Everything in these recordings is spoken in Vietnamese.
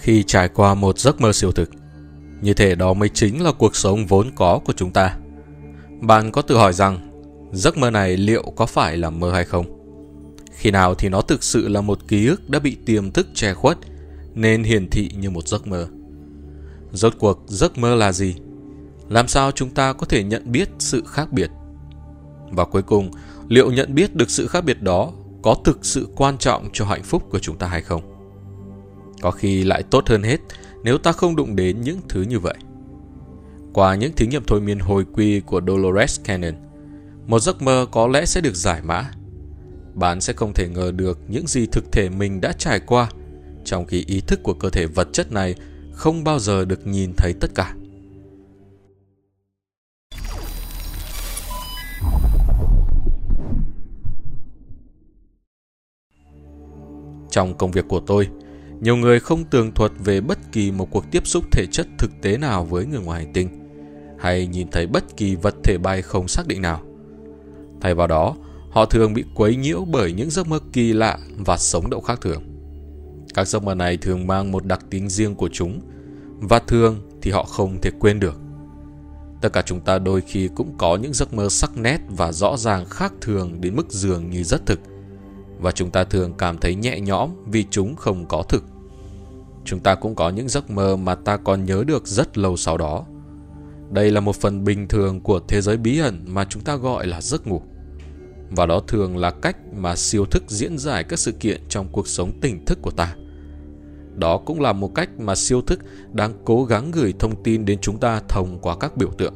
khi trải qua một giấc mơ siêu thực. Như thể đó mới chính là cuộc sống vốn có của chúng ta. Bạn có tự hỏi rằng giấc mơ này liệu có phải là mơ hay không? Khi nào thì nó thực sự là một ký ức đã bị tiềm thức che khuất nên hiển thị như một giấc mơ. Rốt cuộc giấc mơ là gì? Làm sao chúng ta có thể nhận biết sự khác biệt? Và cuối cùng, liệu nhận biết được sự khác biệt đó có thực sự quan trọng cho hạnh phúc của chúng ta hay không? Có khi lại tốt hơn hết nếu ta không đụng đến những thứ như vậy. Qua những thí nghiệm thôi miên hồi quy của Dolores Cannon, một giấc mơ có lẽ sẽ được giải mã. Bạn sẽ không thể ngờ được những gì thực thể mình đã trải qua, trong khi ý thức của cơ thể vật chất này không bao giờ được nhìn thấy tất cả. Trong công việc của tôi, nhiều người không tường thuật về bất kỳ một cuộc tiếp xúc thể chất thực tế nào với người ngoài hành tinh, hay nhìn thấy bất kỳ vật thể bay không xác định nào. Thay vào đó, họ thường bị quấy nhiễu bởi những giấc mơ kỳ lạ và sống động khác thường. Các giấc mơ này thường mang một đặc tính riêng của chúng, và thường thì họ không thể quên được. Tất cả chúng ta đôi khi cũng có những giấc mơ sắc nét và rõ ràng khác thường đến mức dường như rất thực – và chúng ta thường cảm thấy nhẹ nhõm vì chúng không có thực. Chúng ta cũng có những giấc mơ mà ta còn nhớ được rất lâu sau đó. Đây là một phần bình thường của thế giới bí ẩn mà chúng ta gọi là giấc ngủ. Và đó thường là cách mà siêu thức diễn giải các sự kiện trong cuộc sống tỉnh thức của ta. Đó cũng là một cách mà siêu thức đang cố gắng gửi thông tin đến chúng ta thông qua các biểu tượng.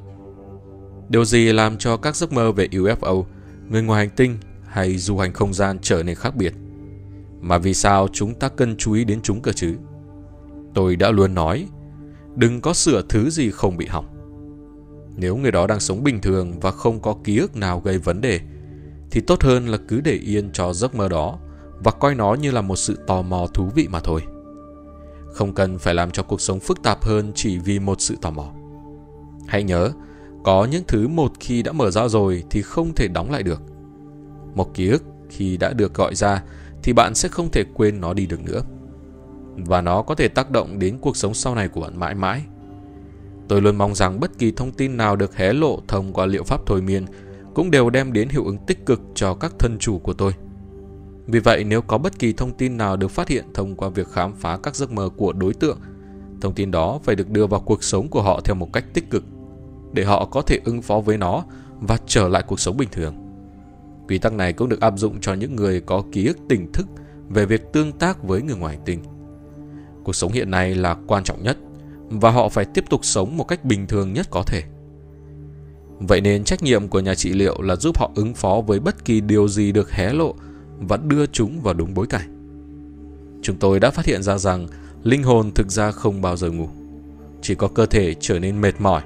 Điều gì làm cho các giấc mơ về UFO, người ngoài hành tinh hay du hành không gian trở nên khác biệt. Mà vì sao chúng ta cần chú ý đến chúng cơ chứ? Tôi đã luôn nói, đừng có sửa thứ gì không bị hỏng. Nếu người đó đang sống bình thường và không có ký ức nào gây vấn đề, thì tốt hơn là cứ để yên cho giấc mơ đó và coi nó như là một sự tò mò thú vị mà thôi. Không cần phải làm cho cuộc sống phức tạp hơn chỉ vì một sự tò mò. Hãy nhớ, có những thứ một khi đã mở ra rồi thì không thể đóng lại được. Một ký ức khi đã được gọi ra thì bạn sẽ không thể quên nó đi được nữa. Và nó có thể tác động đến cuộc sống sau này của bạn mãi mãi. Tôi luôn mong rằng bất kỳ thông tin nào được hé lộ thông qua liệu pháp thôi miên cũng đều đem đến hiệu ứng tích cực cho các thân chủ của tôi. Vì vậy nếu có bất kỳ thông tin nào được phát hiện thông qua việc khám phá các giấc mơ của đối tượng, thông tin đó phải được đưa vào cuộc sống của họ theo một cách tích cực để họ có thể ứng phó với nó và trở lại cuộc sống bình thường. Quy tắc này cũng được áp dụng cho những người có ký ức tỉnh thức về việc tương tác với người ngoài hành tinh. Cuộc sống hiện nay là quan trọng nhất và họ phải tiếp tục sống một cách bình thường nhất có thể. Vậy nên trách nhiệm của nhà trị liệu là giúp họ ứng phó với bất kỳ điều gì được hé lộ và đưa chúng vào đúng bối cảnh. Chúng tôi đã phát hiện ra rằng linh hồn thực ra không bao giờ ngủ. Chỉ có cơ thể trở nên mệt mỏi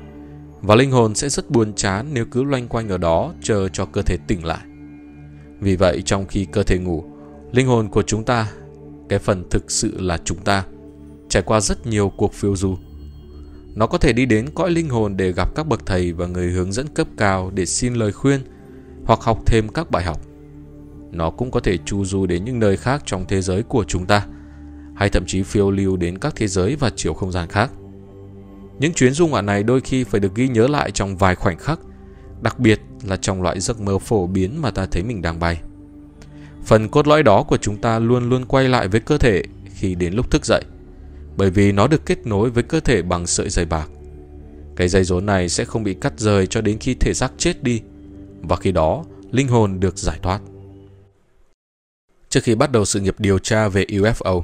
và linh hồn sẽ rất buồn chán nếu cứ loanh quanh ở đó chờ cho cơ thể tỉnh lại. Vì vậy trong khi cơ thể ngủ, linh hồn của chúng ta, cái phần thực sự là chúng ta, trải qua rất nhiều cuộc phiêu du. Nó có thể đi đến cõi linh hồn để gặp các bậc thầy và người hướng dẫn cấp cao để xin lời khuyên hoặc học thêm các bài học. Nó cũng có thể chu du đến những nơi khác trong thế giới của chúng ta, hay thậm chí phiêu lưu đến các thế giới và chiều không gian khác. Những chuyến du ngoạn này đôi khi phải được ghi nhớ lại trong vài khoảnh khắc, đặc biệt là trong loại giấc mơ phổ biến mà ta thấy mình đang bay. Phần cốt lõi đó của chúng ta luôn luôn quay lại với cơ thể khi đến lúc thức dậy, bởi vì nó được kết nối với cơ thể bằng sợi dây bạc. Cái dây rốn này sẽ không bị cắt rời cho đến khi thể xác chết đi, và khi đó linh hồn được giải thoát. Trước khi bắt đầu sự nghiệp điều tra về UFO,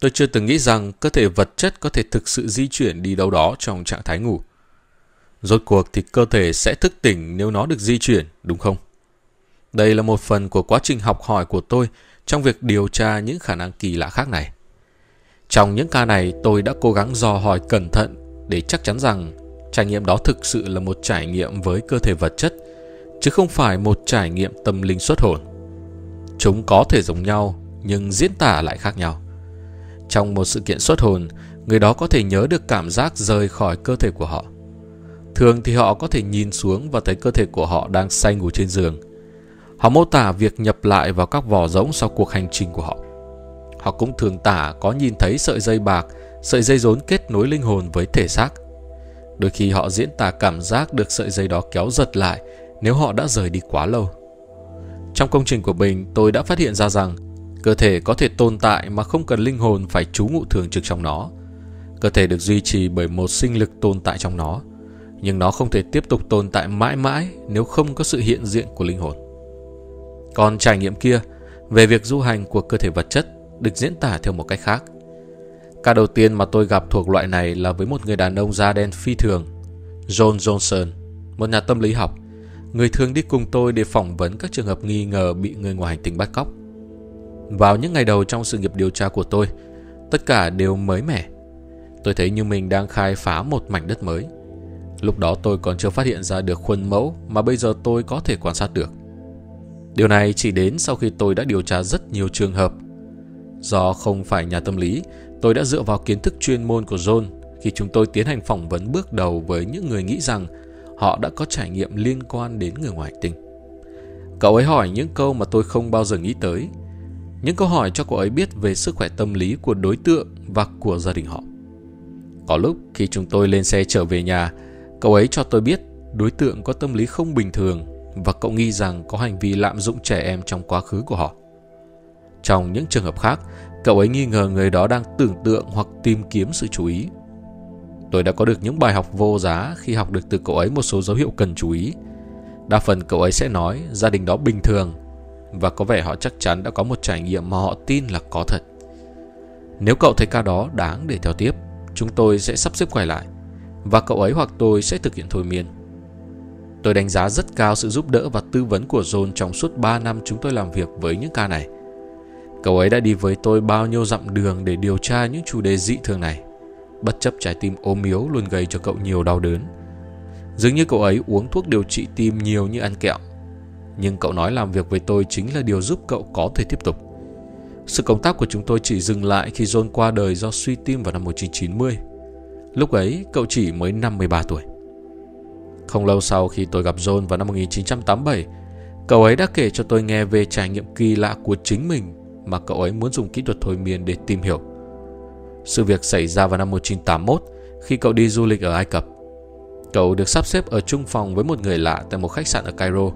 tôi chưa từng nghĩ rằng cơ thể vật chất có thể thực sự di chuyển đi đâu đó trong trạng thái ngủ. Rốt cuộc thì cơ thể sẽ thức tỉnh nếu nó được di chuyển, đúng không? Đây là một phần của quá trình học hỏi của tôi trong việc điều tra những khả năng kỳ lạ khác này. Trong những ca này, tôi đã cố gắng dò hỏi cẩn thận để chắc chắn rằng trải nghiệm đó thực sự là một trải nghiệm với cơ thể vật chất, chứ không phải một trải nghiệm tâm linh xuất hồn. Chúng có thể giống nhau, nhưng diễn tả lại khác nhau. Trong một sự kiện xuất hồn, người đó có thể nhớ được cảm giác rời khỏi cơ thể của họ. Thường thì họ có thể nhìn xuống và thấy cơ thể của họ đang say ngủ trên giường. Họ mô tả việc nhập lại vào các vỏ rỗng sau cuộc hành trình của họ. Họ cũng thường tả có nhìn thấy sợi dây bạc Sợi dây rốn kết nối linh hồn với thể xác. Đôi khi họ diễn tả cảm giác được sợi dây đó kéo giật lại nếu họ đã rời đi quá lâu. Trong công trình của mình, tôi đã phát hiện ra rằng cơ thể có thể tồn tại mà không cần linh hồn phải trú ngụ thường trực trong nó. Cơ thể được duy trì bởi một sinh lực tồn tại trong nó, nhưng nó không thể tiếp tục tồn tại mãi mãi nếu không có sự hiện diện của linh hồn. Còn trải nghiệm kia về việc du hành của cơ thể vật chất được diễn tả theo một cách khác. Ca đầu tiên mà tôi gặp thuộc loại này là với một người đàn ông da đen phi thường, John Johnson, một nhà tâm lý học, người thường đi cùng tôi để phỏng vấn các trường hợp nghi ngờ bị người ngoài hành tinh bắt cóc. Vào những ngày đầu trong sự nghiệp điều tra của tôi, tất cả đều mới mẻ. Tôi thấy như mình đang khai phá một mảnh đất mới. Lúc đó tôi còn chưa phát hiện ra được khuôn mẫu mà bây giờ tôi có thể quan sát được. Điều này chỉ đến sau khi tôi đã điều tra rất nhiều trường hợp. Do không phải nhà tâm lý, tôi đã dựa vào kiến thức chuyên môn của John khi chúng tôi tiến hành phỏng vấn bước đầu với những người nghĩ rằng họ đã có trải nghiệm liên quan đến người ngoài tinh. Cậu ấy hỏi những câu mà tôi không bao giờ nghĩ tới. Những câu hỏi cho cậu ấy biết về sức khỏe tâm lý của đối tượng và của gia đình họ. Có lúc khi chúng tôi lên xe trở về nhà, cậu ấy cho tôi biết đối tượng có tâm lý không bình thường và cậu nghi rằng có hành vi lạm dụng trẻ em trong quá khứ của họ. Trong những trường hợp khác, cậu ấy nghi ngờ người đó đang tưởng tượng hoặc tìm kiếm sự chú ý. Tôi đã có được những bài học vô giá khi học được từ cậu ấy một số dấu hiệu cần chú ý. Đa phần cậu ấy sẽ nói gia đình đó bình thường và có vẻ họ chắc chắn đã có một trải nghiệm mà họ tin là có thật. Nếu cậu thấy ca đó đáng để theo tiếp, chúng tôi sẽ sắp xếp quay lại và cậu ấy hoặc tôi sẽ thực hiện thôi miên. Tôi đánh giá rất cao sự giúp đỡ và tư vấn của John trong suốt 3 năm chúng tôi làm việc với những ca này. Cậu ấy đã đi với tôi bao nhiêu dặm đường để điều tra những chủ đề dị thường này. Bất chấp trái tim ốm yếu luôn gây cho cậu nhiều đau đớn. Dường như cậu ấy uống thuốc điều trị tim nhiều như ăn kẹo. Nhưng cậu nói làm việc với tôi chính là điều giúp cậu có thể tiếp tục. Sự công tác của chúng tôi chỉ dừng lại khi John qua đời do suy tim vào năm 1990. Lúc ấy, cậu chỉ mới 53 tuổi. Không lâu sau khi tôi gặp John vào năm 1987, cậu ấy đã kể cho tôi nghe về trải nghiệm kỳ lạ của chính mình mà cậu ấy muốn dùng kỹ thuật thôi miên để tìm hiểu. Sự việc xảy ra vào năm 1981 khi cậu đi du lịch ở Ai Cập. Cậu được sắp xếp ở chung phòng với một người lạ tại một khách sạn ở Cairo.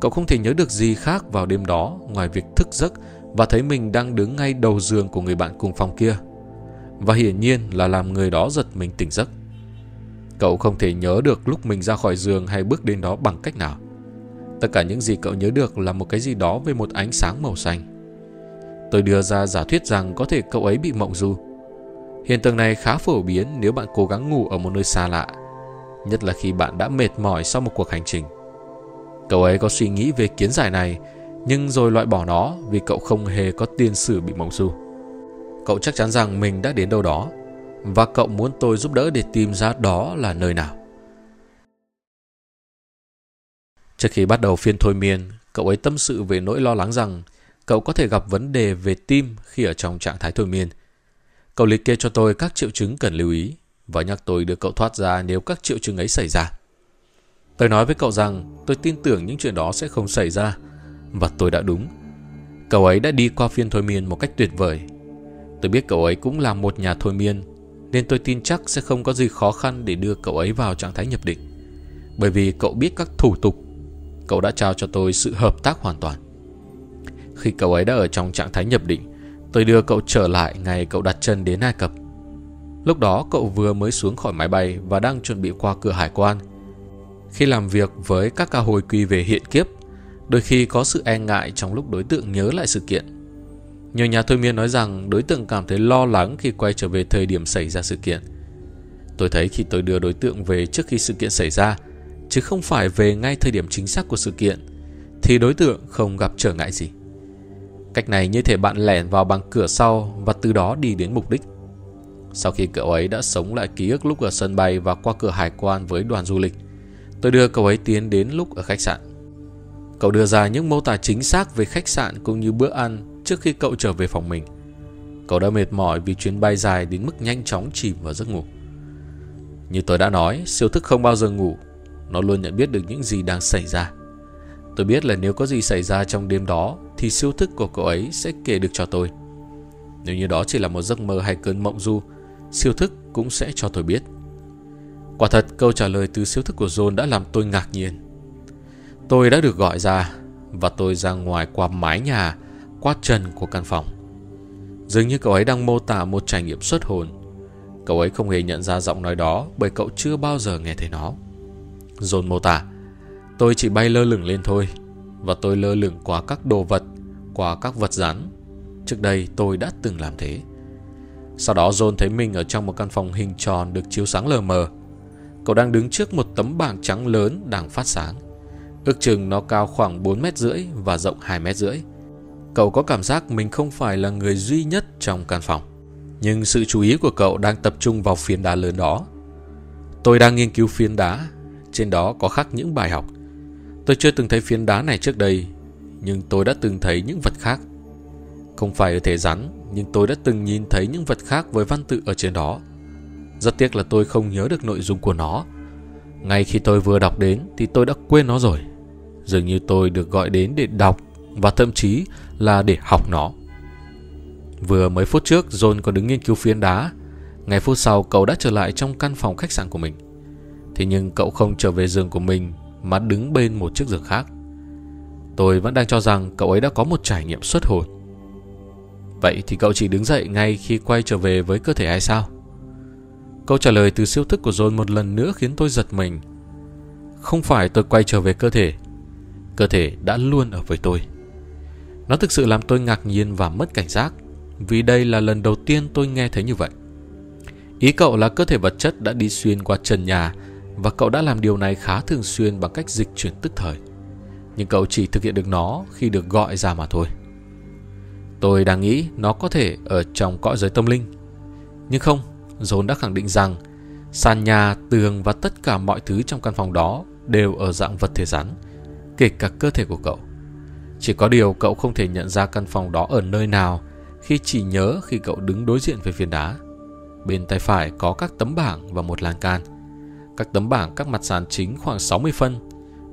Cậu không thể nhớ được gì khác vào đêm đó ngoài việc thức giấc và thấy mình đang đứng ngay đầu giường của người bạn cùng phòng kia. Và hiển nhiên là làm người đó giật mình tỉnh giấc. Cậu không thể nhớ được lúc mình ra khỏi giường hay bước đến đó bằng cách nào. Tất cả những gì cậu nhớ được là một cái gì đó với một ánh sáng màu xanh. Tôi đưa ra giả thuyết rằng có thể cậu ấy bị mộng du. Hiện tượng này khá phổ biến nếu bạn cố gắng ngủ ở một nơi xa lạ, nhất là khi bạn đã mệt mỏi sau một cuộc hành trình. Cậu ấy có suy nghĩ về kiến giải này, nhưng rồi loại bỏ nó vì cậu không hề có tiền sử bị mộng du. Cậu chắc chắn rằng mình đã đến đâu đó và cậu muốn tôi giúp đỡ để tìm ra đó là nơi nào. Trước khi bắt đầu phiên thôi miên, cậu ấy tâm sự về nỗi lo lắng rằng cậu có thể gặp vấn đề về tim khi ở trong trạng thái thôi miên. Cậu liệt kê cho tôi các triệu chứng cần lưu ý và nhắc tôi đưa cậu thoát ra nếu các triệu chứng ấy xảy ra. Tôi nói với cậu rằng tôi tin tưởng những chuyện đó sẽ không xảy ra và tôi đã đúng. Cậu ấy đã đi qua phiên thôi miên một cách tuyệt vời. Tôi biết cậu ấy cũng là một nhà thôi miên nên tôi tin chắc sẽ không có gì khó khăn để đưa cậu ấy vào trạng thái nhập định. Bởi vì cậu biết các thủ tục, cậu đã trao cho tôi sự hợp tác hoàn toàn. Khi cậu ấy đã ở trong trạng thái nhập định, tôi đưa cậu trở lại ngày cậu đặt chân đến Ai Cập. Lúc đó cậu vừa mới xuống khỏi máy bay và đang chuẩn bị qua cửa hải quan. Khi làm việc với các ca hồi quy về hiện kiếp, đôi khi có sự e ngại trong lúc đối tượng nhớ lại sự kiện. Nhiều nhà thôi miên nói rằng đối tượng cảm thấy lo lắng khi quay trở về thời điểm xảy ra sự kiện. Tôi thấy khi tôi đưa đối tượng về trước khi sự kiện xảy ra, chứ không phải về ngay thời điểm chính xác của sự kiện, thì đối tượng không gặp trở ngại gì. Cách này như thể bạn lẻn vào bằng cửa sau và từ đó đi đến mục đích. Sau khi cậu ấy đã sống lại ký ức lúc ở sân bay và qua cửa hải quan với đoàn du lịch, tôi đưa cậu ấy tiến đến lúc ở khách sạn. Cậu đưa ra những mô tả chính xác về khách sạn cũng như bữa ăn trước khi cậu trở về phòng mình. Cậu đã mệt mỏi vì chuyến bay dài đến mức nhanh chóng chìm vào giấc ngủ. Như tôi đã nói, siêu thức không bao giờ ngủ. Nó luôn nhận biết được những gì đang xảy ra. Tôi biết là nếu có gì xảy ra trong đêm đó thì siêu thức của cậu ấy sẽ kể được cho tôi. Nếu như đó chỉ là một giấc mơ hay cơn mộng du siêu thức cũng sẽ cho tôi biết. Quả thật câu trả lời từ siêu thức của John đã làm tôi ngạc nhiên. Tôi đã được gọi ra và tôi ra ngoài qua mái nhà, quát trần của căn phòng. Dường như cậu ấy đang mô tả một trải nghiệm xuất hồn. Cậu ấy không hề nhận ra giọng nói đó bởi cậu chưa bao giờ nghe thấy nó. John mô tả, tôi chỉ bay lơ lửng lên thôi và tôi lơ lửng qua các đồ vật, qua các vật rắn. Trước đây tôi đã từng làm thế. Sau đó John thấy mình ở trong một căn phòng hình tròn được chiếu sáng lờ mờ. Cậu đang đứng trước một tấm bảng trắng lớn đang phát sáng. Ước chừng nó cao khoảng 4 mét rưỡi và rộng 2 mét rưỡi. Cậu có cảm giác mình không phải là người duy nhất trong căn phòng. Nhưng sự chú ý của cậu đang tập trung vào phiến đá lớn đó. Tôi đang nghiên cứu phiến đá. Trên đó có khắc những bài học. Tôi chưa từng thấy phiến đá này trước đây, nhưng tôi đã từng thấy những vật khác. Không phải ở thể rắn, nhưng tôi đã từng nhìn thấy những vật khác với văn tự ở trên đó. Rất tiếc là tôi không nhớ được nội dung của nó. Ngay khi tôi vừa đọc đến thì tôi đã quên nó rồi. Dường như tôi được gọi đến để đọc và thậm chí là để học nó. Vừa mấy phút trước, John còn đứng nghiên cứu phiến đá. Ngày phút sau, cậu đã trở lại trong căn phòng khách sạn của mình. Thế nhưng cậu không trở về giường của mình mà đứng bên một chiếc giường khác. Tôi vẫn đang cho rằng cậu ấy đã có một trải nghiệm xuất hồn. Vậy thì cậu chỉ đứng dậy ngay khi quay trở về với cơ thể hay sao? Câu trả lời từ siêu thức của John một lần nữa khiến tôi giật mình. Không phải tôi quay trở về cơ thể. Cơ thể đã luôn ở với tôi. Nó thực sự làm tôi ngạc nhiên và mất cảnh giác, vì đây là lần đầu tiên tôi nghe thấy như vậy. Ý cậu là cơ thể vật chất đã đi xuyên qua trần nhà và cậu đã làm điều này khá thường xuyên bằng cách dịch chuyển tức thời. Nhưng cậu chỉ thực hiện được nó khi được gọi ra mà thôi. Tôi đang nghĩ nó có thể ở trong cõi giới tâm linh. Nhưng không, John đã khẳng định rằng sàn nhà, tường và tất cả mọi thứ trong căn phòng đó đều ở dạng vật thể rắn, kể cả cơ thể của cậu. Chỉ có điều cậu không thể nhận ra căn phòng đó ở nơi nào khi chỉ nhớ khi cậu đứng đối diện với phiến đá. Bên tay phải có các tấm bảng và một lan can. Các tấm bảng các mặt sàn chính khoảng 60 phân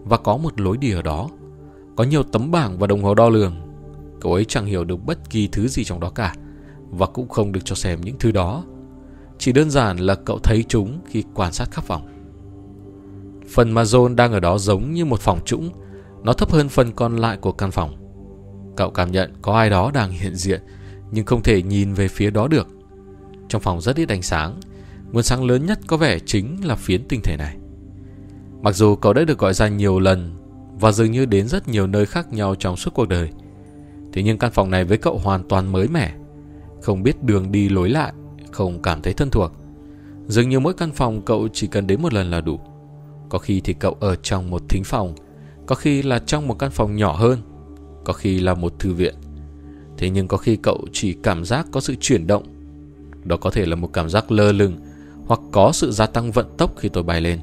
và có một lối đi ở đó. Có nhiều tấm bảng và đồng hồ đo lường. Cậu ấy chẳng hiểu được bất kỳ thứ gì trong đó cả và cũng không được cho xem những thứ đó. Chỉ đơn giản là cậu thấy chúng khi quan sát khắp phòng. Phần mà John đang ở đó giống như một phòng trũng nó thấp hơn phần còn lại của căn phòng. Cậu cảm nhận có ai đó đang hiện diện, nhưng không thể nhìn về phía đó được. Trong phòng rất ít ánh sáng, nguồn sáng lớn nhất có vẻ chính là phiến tinh thể này. Mặc dù cậu đã được gọi ra nhiều lần và dường như đến rất nhiều nơi khác nhau trong suốt cuộc đời, thế nhưng căn phòng này với cậu hoàn toàn mới mẻ, không biết đường đi lối lại, không cảm thấy thân thuộc. Dường như mỗi căn phòng cậu chỉ cần đến một lần là đủ. Có khi thì cậu ở trong một thính phòng có khi là trong một căn phòng nhỏ hơn, Có khi là một thư viện. Thế nhưng có khi cậu chỉ cảm giác có sự chuyển động. Đó có thể là một cảm giác lơ lửng Hoặc có sự gia tăng vận tốc khi tôi bay lên.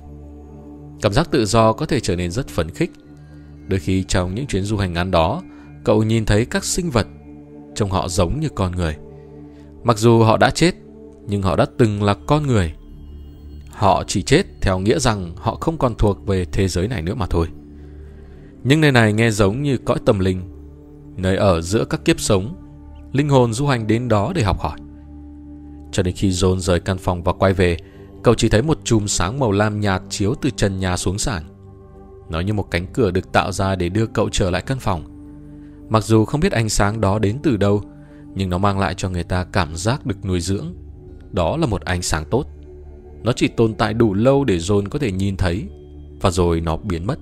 Cảm giác tự do có thể trở nên rất phấn khích. Đôi khi trong những chuyến du hành ngắn đó, Cậu nhìn thấy các sinh vật Trông họ giống như con người. Mặc dù họ đã chết, Nhưng họ đã từng là con người. Họ chỉ chết theo nghĩa rằng họ không còn thuộc về thế giới này nữa mà thôi nhưng nơi này nghe giống như cõi tâm linh, nơi ở giữa các kiếp sống, linh hồn du hành đến đó để học hỏi. Cho đến khi John rời căn phòng và quay về, cậu chỉ thấy một chùm sáng màu lam nhạt chiếu từ trần nhà xuống sàn. Nó như một cánh cửa được tạo ra để đưa cậu trở lại căn phòng. Mặc dù không biết ánh sáng đó đến từ đâu, nhưng nó mang lại cho người ta cảm giác được nuôi dưỡng. Đó là một ánh sáng tốt. Nó chỉ tồn tại đủ lâu để John có thể nhìn thấy, và rồi nó biến mất.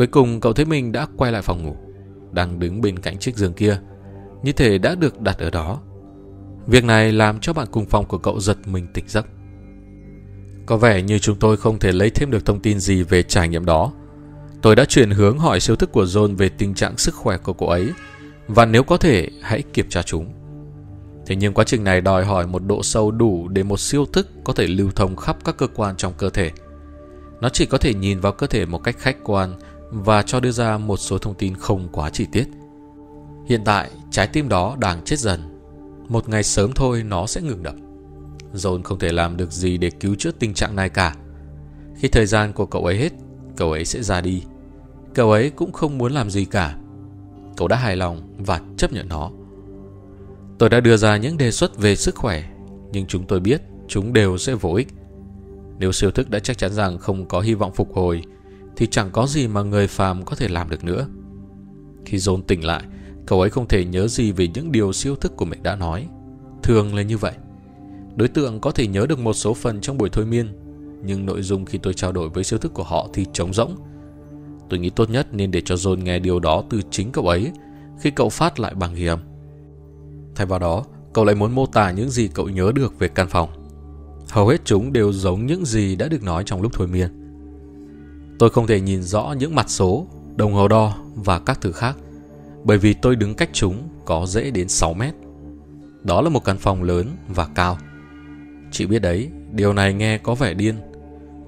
Cuối cùng cậu thấy mình đã quay lại phòng ngủ, Đang đứng bên cạnh chiếc giường kia. Như thể đã được đặt ở đó. Việc này làm cho bạn cùng phòng của cậu giật mình tỉnh giấc. Có vẻ như chúng tôi không thể lấy thêm được thông tin gì về trải nghiệm đó. Tôi đã chuyển hướng hỏi siêu thức của John về tình trạng sức khỏe của cô ấy, Và nếu có thể, hãy kiểm tra chúng. Thế nhưng quá trình này đòi hỏi một độ sâu đủ để một siêu thức có thể lưu thông khắp các cơ quan trong cơ thể. Nó chỉ có thể nhìn vào cơ thể một cách khách quan và cho đưa ra một số thông tin không quá chi tiết. Hiện tại, trái tim đó đang chết dần. Một ngày sớm thôi nó sẽ ngừng đập. John không thể làm được gì để cứu chữa tình trạng này cả. Khi thời gian của cậu ấy hết, cậu ấy sẽ ra đi. Cậu ấy cũng không muốn làm gì cả. Cậu đã hài lòng và chấp nhận nó. Tôi đã đưa ra những đề xuất về sức khỏe, nhưng chúng tôi biết chúng đều sẽ vô ích. Nếu siêu thức đã chắc chắn rằng không có hy vọng phục hồi, thì chẳng có gì mà người phàm có thể làm được nữa. Khi John tỉnh lại, cậu ấy không thể nhớ gì về những điều siêu thức của mình đã nói. Thường là như vậy. Đối tượng có thể nhớ được một số phần trong buổi thôi miên, nhưng nội dung khi tôi trao đổi với siêu thức của họ thì trống rỗng. Tôi nghĩ tốt nhất nên để cho John nghe điều đó từ chính cậu ấy khi cậu phát lại bằng ghi âm. Thay vào đó, cậu lại muốn mô tả những gì cậu nhớ được về căn phòng. Hầu hết chúng đều giống những gì đã được nói trong lúc thôi miên. Tôi không thể nhìn rõ những mặt số, đồng hồ đo và các thứ khác bởi vì tôi đứng cách chúng có dễ đến 6 mét. Đó là một căn phòng lớn và cao. Chị biết đấy, điều này nghe có vẻ điên.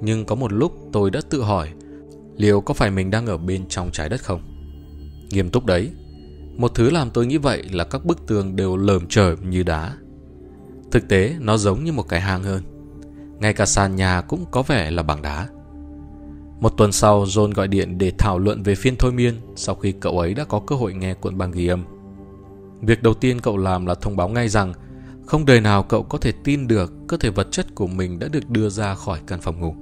Nhưng có một lúc tôi đã tự hỏi liệu có phải mình đang ở bên trong trái đất không? Nghiêm túc đấy. Một thứ làm tôi nghĩ vậy là các bức tường đều lởm chởm như đá. Thực tế, nó giống như một cái hang hơn. Ngay cả sàn nhà cũng có vẻ là bằng đá. Một tuần sau, John gọi điện để thảo luận về phiên thôi miên sau khi cậu ấy đã có cơ hội nghe cuộn băng ghi âm. Việc đầu tiên cậu làm là thông báo ngay rằng không đời nào cậu có thể tin được cơ thể vật chất của mình đã được đưa ra khỏi căn phòng ngủ.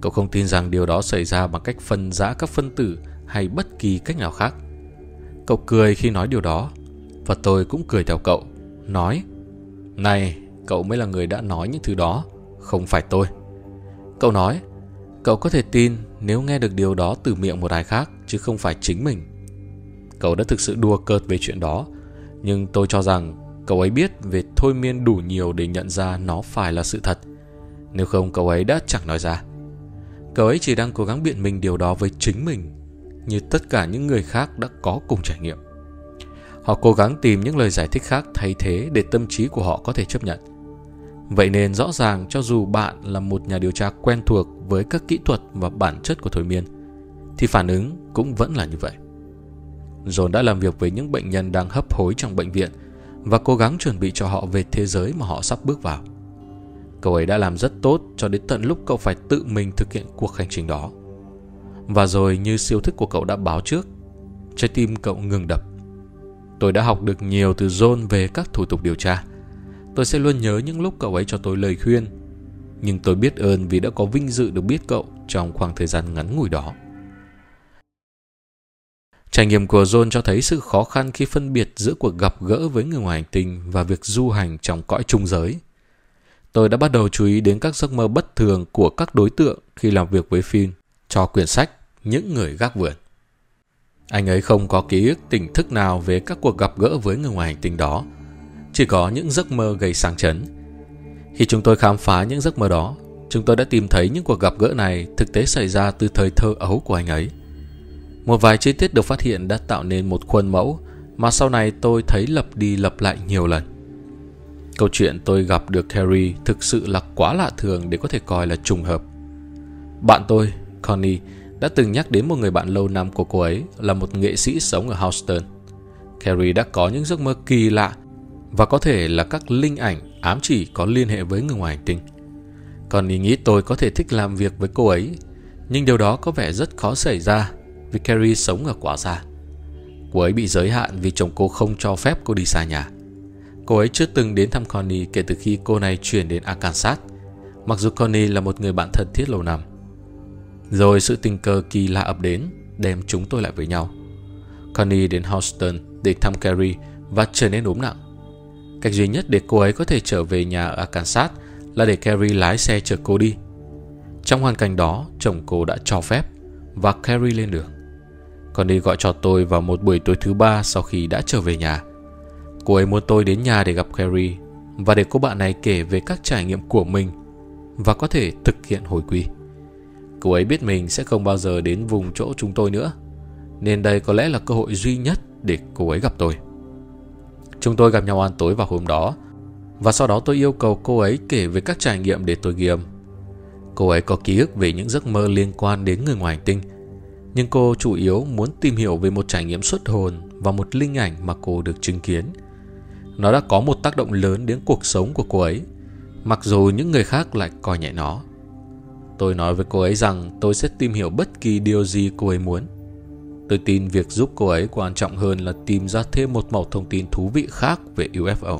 Cậu không tin rằng điều đó xảy ra bằng cách phân rã các phân tử hay bất kỳ cách nào khác. Cậu cười khi nói điều đó, và tôi cũng cười theo cậu, nói Này, cậu mới là người đã nói những thứ đó, không phải tôi. Cậu nói, cậu có thể tin nếu nghe được điều đó từ miệng một ai khác, chứ không phải chính mình. Cậu đã thực sự đùa cợt về chuyện đó, nhưng tôi cho rằng cậu ấy biết về thôi miên đủ nhiều để nhận ra nó phải là sự thật. Nếu không cậu ấy đã chẳng nói ra. Cậu ấy chỉ đang cố gắng biện minh điều đó với chính mình như tất cả những người khác đã có cùng trải nghiệm. Họ cố gắng tìm những lời giải thích khác thay thế để tâm trí của họ có thể chấp nhận. Vậy nên rõ ràng cho dù bạn là một nhà điều tra quen thuộc với các kỹ thuật và bản chất của thôi miên, thì phản ứng cũng vẫn là như vậy. John đã làm việc với những bệnh nhân đang hấp hối trong bệnh viện và cố gắng chuẩn bị cho họ về thế giới mà họ sắp bước vào. Cậu ấy đã làm rất tốt cho đến tận lúc cậu phải tự mình thực hiện cuộc hành trình đó. Và rồi như siêu thức của cậu đã báo trước, trái tim cậu ngừng đập. Tôi đã học được nhiều từ John về các thủ tục điều tra. Tôi sẽ luôn nhớ những lúc cậu ấy cho tôi lời khuyên. Nhưng tôi biết ơn vì đã có vinh dự được biết cậu trong khoảng thời gian ngắn ngủi đó. Trải nghiệm của John cho thấy sự khó khăn khi phân biệt giữa cuộc gặp gỡ với người ngoài hành tinh và việc du hành trong cõi trung giới. Tôi đã bắt đầu chú ý đến các giấc mơ bất thường của các đối tượng khi làm việc với phim cho quyển sách Những người gác vườn. Anh ấy không có ký ức tỉnh thức nào về các cuộc gặp gỡ với người ngoài hành tinh đó, chỉ có những giấc mơ gây sáng chấn. Khi chúng tôi khám phá những giấc mơ đó, chúng tôi đã tìm thấy những cuộc gặp gỡ này thực tế xảy ra từ thời thơ ấu của anh ấy. Một vài chi tiết được phát hiện đã tạo nên một khuôn mẫu mà sau này tôi thấy lặp đi lặp lại nhiều lần. Câu chuyện tôi gặp được Carrie thực sự là quá lạ thường để có thể coi là trùng hợp. Bạn tôi, Connie, đã từng nhắc đến một người bạn lâu năm của cô ấy là một nghệ sĩ sống ở Houston. Carrie đã có những giấc mơ kỳ lạ và có thể là các linh ảnh ám chỉ có liên hệ với người ngoài hành tinh. Connie nghĩ tôi có thể thích làm việc với cô ấy, nhưng điều đó có vẻ rất khó xảy ra vì Carrie sống ở quá xa. Cô ấy bị giới hạn vì chồng cô không cho phép cô đi xa nhà. Cô ấy chưa từng đến thăm Connie kể từ khi cô này chuyển đến Arkansas, mặc dù Connie là một người bạn thân thiết lâu năm. Rồi sự tình cờ kỳ lạ ập đến, đem chúng tôi lại với nhau. Connie đến Houston để thăm Carrie và trở nên ốm nặng. Cách duy nhất để cô ấy có thể trở về nhà ở Arkansas là để Carrie lái xe chở cô đi. Trong hoàn cảnh đó, chồng cô đã cho phép và Carrie lên đường. Còn đi gọi cho tôi vào một buổi tối thứ ba sau khi đã trở về nhà. Cô ấy muốn tôi đến nhà để gặp Carrie và để cô bạn này kể về các trải nghiệm của mình và có thể thực hiện hồi quy. Cô ấy biết mình sẽ không bao giờ đến vùng chỗ chúng tôi nữa, nên đây có lẽ là cơ hội duy nhất để cô ấy gặp tôi. Chúng tôi gặp nhau ăn tối vào hôm đó, và sau đó tôi yêu cầu cô ấy kể về các trải nghiệm để tôi ghi âm. Cô ấy có ký ức về những giấc mơ liên quan đến người ngoài hành tinh, nhưng cô chủ yếu muốn tìm hiểu về một trải nghiệm xuất hồn và một linh ảnh mà cô được chứng kiến – nó đã có một tác động lớn đến cuộc sống của cô ấy, mặc dù những người khác lại coi nhẹ nó. Tôi nói với cô ấy rằng tôi sẽ tìm hiểu bất kỳ điều gì cô ấy muốn. Tôi tin việc giúp cô ấy quan trọng hơn là tìm ra thêm một mẩu thông tin thú vị khác về UFO.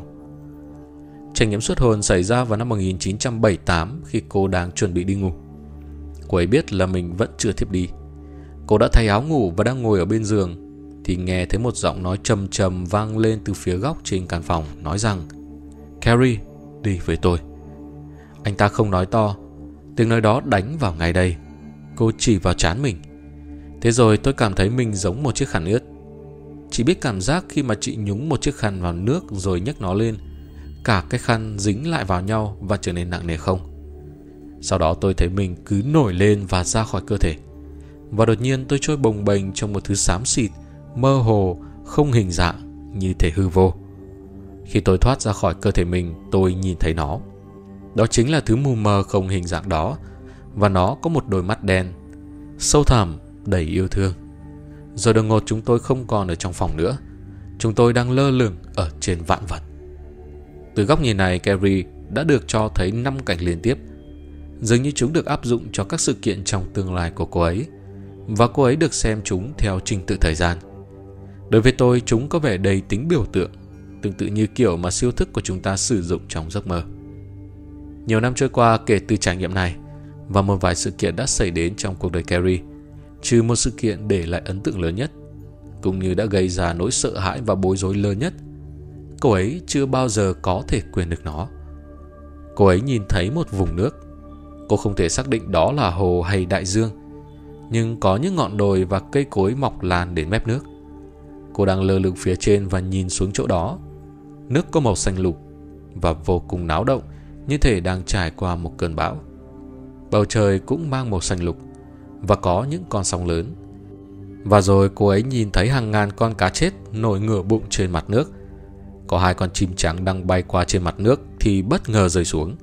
Trải nghiệm xuất hồn xảy ra vào năm 1978 khi cô đang chuẩn bị đi ngủ. Cô ấy biết là mình vẫn chưa thiếp đi. Cô đã thay áo ngủ và đang ngồi ở bên giường thì nghe thấy một giọng nói trầm trầm vang lên từ phía góc trên căn phòng nói rằng Carrie, đi với tôi. Anh ta không nói to, tiếng nói đó đánh vào ngay đây. Cô chỉ vào chán mình. Thế rồi tôi cảm thấy mình giống một chiếc khăn ướt. Chỉ biết cảm giác khi mà chị nhúng một chiếc khăn vào nước rồi nhấc nó lên. Cả cái khăn dính lại vào nhau và trở nên nặng nề không. Sau đó tôi thấy mình cứ nổi lên và ra khỏi cơ thể. Và đột nhiên tôi trôi bồng bềnh trong một thứ xám xịt, mơ hồ, không hình dạng, như thể hư vô. Khi tôi thoát ra khỏi cơ thể mình, tôi nhìn thấy nó. Đó chính là thứ mù mờ không hình dạng đó, và nó có một đôi mắt đen, sâu thẳm, đầy yêu thương. Rồi đột ngột chúng tôi không còn ở trong phòng nữa. Chúng tôi đang lơ lửng ở trên vạn vật. Từ góc nhìn này, Carrie đã được cho thấy 5 cảnh liên tiếp. Dường như chúng được áp dụng cho các sự kiện trong tương lai của cô ấy. Và cô ấy được xem chúng theo trình tự thời gian. Đối với tôi, chúng có vẻ đầy tính biểu tượng, tương tự như kiểu mà siêu thức của chúng ta sử dụng trong giấc mơ. Nhiều năm trôi qua kể từ trải nghiệm này, và một vài sự kiện đã xảy đến trong cuộc đời Carrie, trừ một sự kiện để lại ấn tượng lớn nhất, cũng như đã gây ra nỗi sợ hãi và bối rối lớn nhất. Cô ấy chưa bao giờ có thể quên được nó. Cô ấy nhìn thấy một vùng nước. Cô không thể xác định đó là hồ hay đại dương, nhưng có những ngọn đồi và cây cối mọc lan đến mép nước. Cô đang lơ lửng phía trên và nhìn xuống chỗ đó. Nước có màu xanh lục và vô cùng náo động, như thể đang trải qua một cơn bão. Bầu trời cũng mang màu xanh lục và có những con sóng lớn. Và rồi cô ấy nhìn thấy hàng ngàn con cá chết nổi ngửa bụng trên mặt nước. Có hai con chim trắng đang bay qua trên mặt nước thì bất ngờ rơi xuống.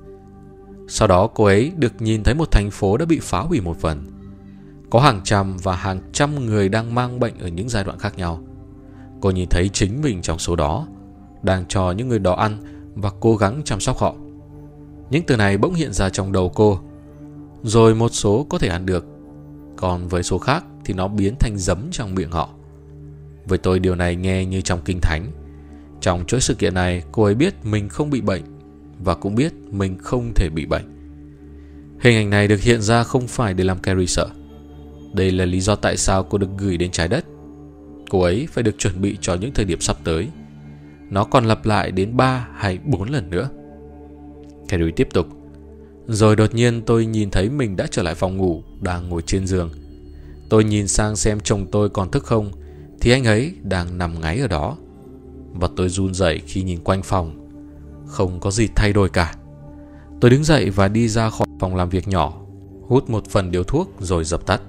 Sau đó cô ấy được nhìn thấy một thành phố đã bị phá hủy một phần. Có hàng trăm và hàng trăm người đang mang bệnh ở những giai đoạn khác nhau. Cô nhìn thấy chính mình trong số đó, đang cho những người đó ăn và cố gắng chăm sóc họ. Những từ này bỗng hiện ra trong đầu cô. Rồi một số có thể ăn được, còn với số khác thì nó biến thành giấm trong miệng họ. Với tôi điều này nghe như trong kinh thánh. Trong chuỗi sự kiện này, cô ấy biết mình không bị bệnh và cũng biết mình không thể bị bệnh. Hình ảnh này được hiện ra không phải để làm Carrie sợ. Đây là lý do tại sao cô được gửi đến trái đất. Cô ấy phải được chuẩn bị cho những thời điểm sắp tới. Nó còn lặp lại đến 3 hay 4 lần nữa. Carrie tiếp tục. Rồi đột nhiên tôi nhìn thấy mình đã trở lại phòng ngủ, đang ngồi trên giường. Tôi nhìn sang xem chồng tôi còn thức không, thì anh ấy đang nằm ngáy ở đó. Và tôi run rẩy khi nhìn quanh phòng. Không có gì thay đổi cả. Tôi đứng dậy và đi ra khỏi phòng làm việc nhỏ, hút một phần điếu thuốc rồi dập tắt.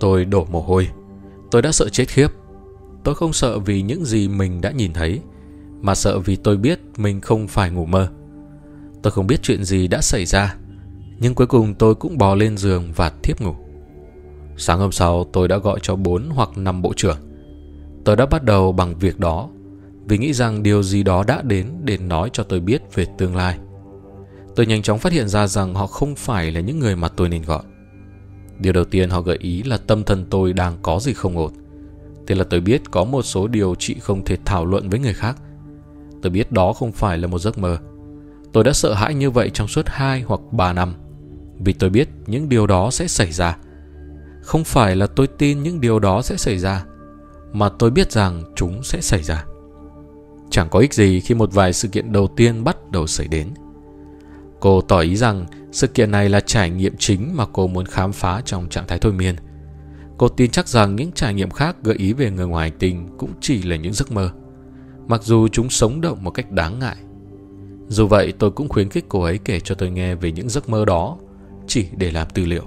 Tôi đổ mồ hôi. Tôi đã sợ chết khiếp. Tôi không sợ vì những gì mình đã nhìn thấy, mà sợ vì tôi biết mình không phải ngủ mơ. Tôi không biết chuyện gì đã xảy ra, nhưng cuối cùng tôi cũng bò lên giường và thiếp ngủ. Sáng hôm sau, tôi đã gọi cho 4 hoặc 5 bộ trưởng. Tôi đã bắt đầu bằng việc đó, vì nghĩ rằng điều gì đó đã đến để nói cho tôi biết về tương lai. Tôi nhanh chóng phát hiện ra rằng họ không phải là những người mà tôi nên gọi. Điều đầu tiên họ gợi ý là tâm thần tôi đang có gì không ổn. Thế là tôi biết có một số điều chị không thể thảo luận với người khác. Tôi biết đó không phải là một giấc mơ. Tôi đã sợ hãi như vậy trong suốt 2 hoặc 3 năm. Vì tôi biết những điều đó sẽ xảy ra. Không phải là tôi tin những điều đó sẽ xảy ra, mà tôi biết rằng chúng sẽ xảy ra. Chẳng có ích gì khi một vài sự kiện đầu tiên bắt đầu xảy đến. Cô tỏ ý rằng sự kiện này là trải nghiệm chính mà cô muốn khám phá trong trạng thái thôi miên. Cô tin chắc rằng những trải nghiệm khác gợi ý về người ngoài hành tinh cũng chỉ là những giấc mơ, mặc dù chúng sống động một cách đáng ngại. Dù vậy, tôi cũng khuyến khích cô ấy kể cho tôi nghe về những giấc mơ đó, chỉ để làm tư liệu.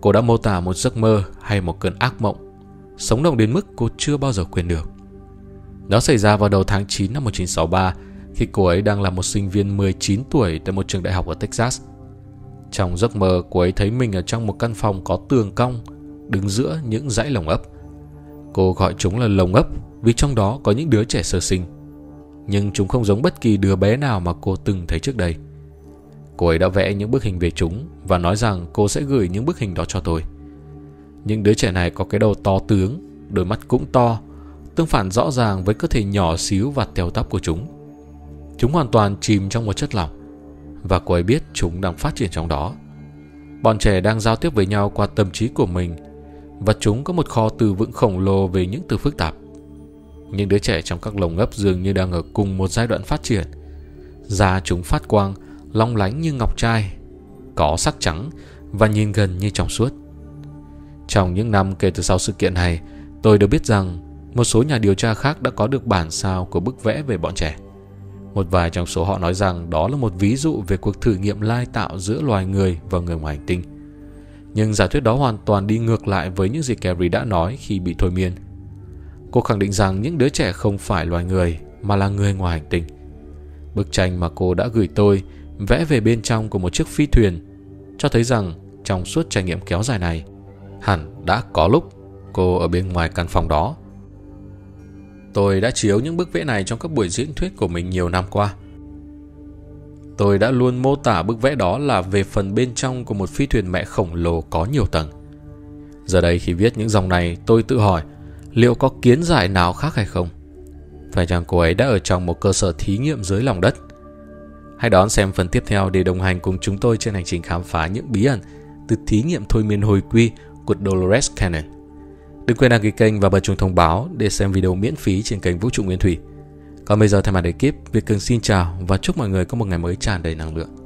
Cô đã mô tả một giấc mơ hay một cơn ác mộng, sống động đến mức cô chưa bao giờ quên được. Nó xảy ra vào đầu tháng 9 năm 1963 khi cô ấy đang là một sinh viên 19 tuổi tại một trường đại học ở Texas. Trong giấc mơ, cô ấy thấy mình ở trong một căn phòng có tường cong, đứng giữa những dãy lồng ấp. Cô gọi chúng là lồng ấp vì trong đó có những đứa trẻ sơ sinh. Nhưng chúng không giống bất kỳ đứa bé nào mà cô từng thấy trước đây. Cô ấy đã vẽ những bức hình về chúng và nói rằng cô sẽ gửi những bức hình đó cho tôi. Những đứa trẻ này có cái đầu to tướng, đôi mắt cũng to, tương phản rõ ràng với cơ thể nhỏ xíu và tèo tắp của chúng. Chúng hoàn toàn chìm trong một chất lỏng và cô ấy biết chúng đang phát triển trong đó. Bọn trẻ đang giao tiếp với nhau qua tâm trí của mình và chúng có một kho từ vựng khổng lồ về những từ phức tạp. Những đứa trẻ trong các lồng ngấp dường như đang ở cùng một giai đoạn phát triển. Da chúng phát quang, long lánh như ngọc trai, có sắc trắng và nhìn gần như trong suốt. Trong những năm kể từ sau sự kiện này, tôi được biết rằng một số nhà điều tra khác đã có được bản sao của bức vẽ về bọn trẻ. Một vài trong số họ nói rằng đó là một ví dụ về cuộc thử nghiệm lai tạo giữa loài người và người ngoài hành tinh. Nhưng giả thuyết đó hoàn toàn đi ngược lại với những gì Carrie đã nói khi bị thôi miên. Cô khẳng định rằng những đứa trẻ không phải loài người mà là người ngoài hành tinh. Bức tranh mà cô đã gửi tôi vẽ về bên trong của một chiếc phi thuyền cho thấy rằng trong suốt trải nghiệm kéo dài này hẳn đã có lúc cô ở bên ngoài căn phòng đó Tôi đã chiếu những bức vẽ này trong các buổi diễn thuyết của mình nhiều năm qua. Tôi đã luôn mô tả bức vẽ đó là về phần bên trong của một phi thuyền mẹ khổng lồ có nhiều tầng. Giờ đây khi viết những dòng này, tôi tự hỏi liệu có kiến giải nào khác hay không? Phải chăng cô ấy đã ở trong một cơ sở thí nghiệm dưới lòng đất? Hãy đón xem phần tiếp theo để đồng hành cùng chúng tôi trên hành trình khám phá những bí ẩn từ thí nghiệm thôi miên hồi quy của Dolores Cannon. Đừng quên đăng ký kênh và bật chuông thông báo để xem video miễn phí trên kênh Vũ trụ Nguyên Thủy. Còn bây giờ thay mặt ekip, Việt Cường xin chào và chúc mọi người có một ngày mới tràn đầy năng lượng.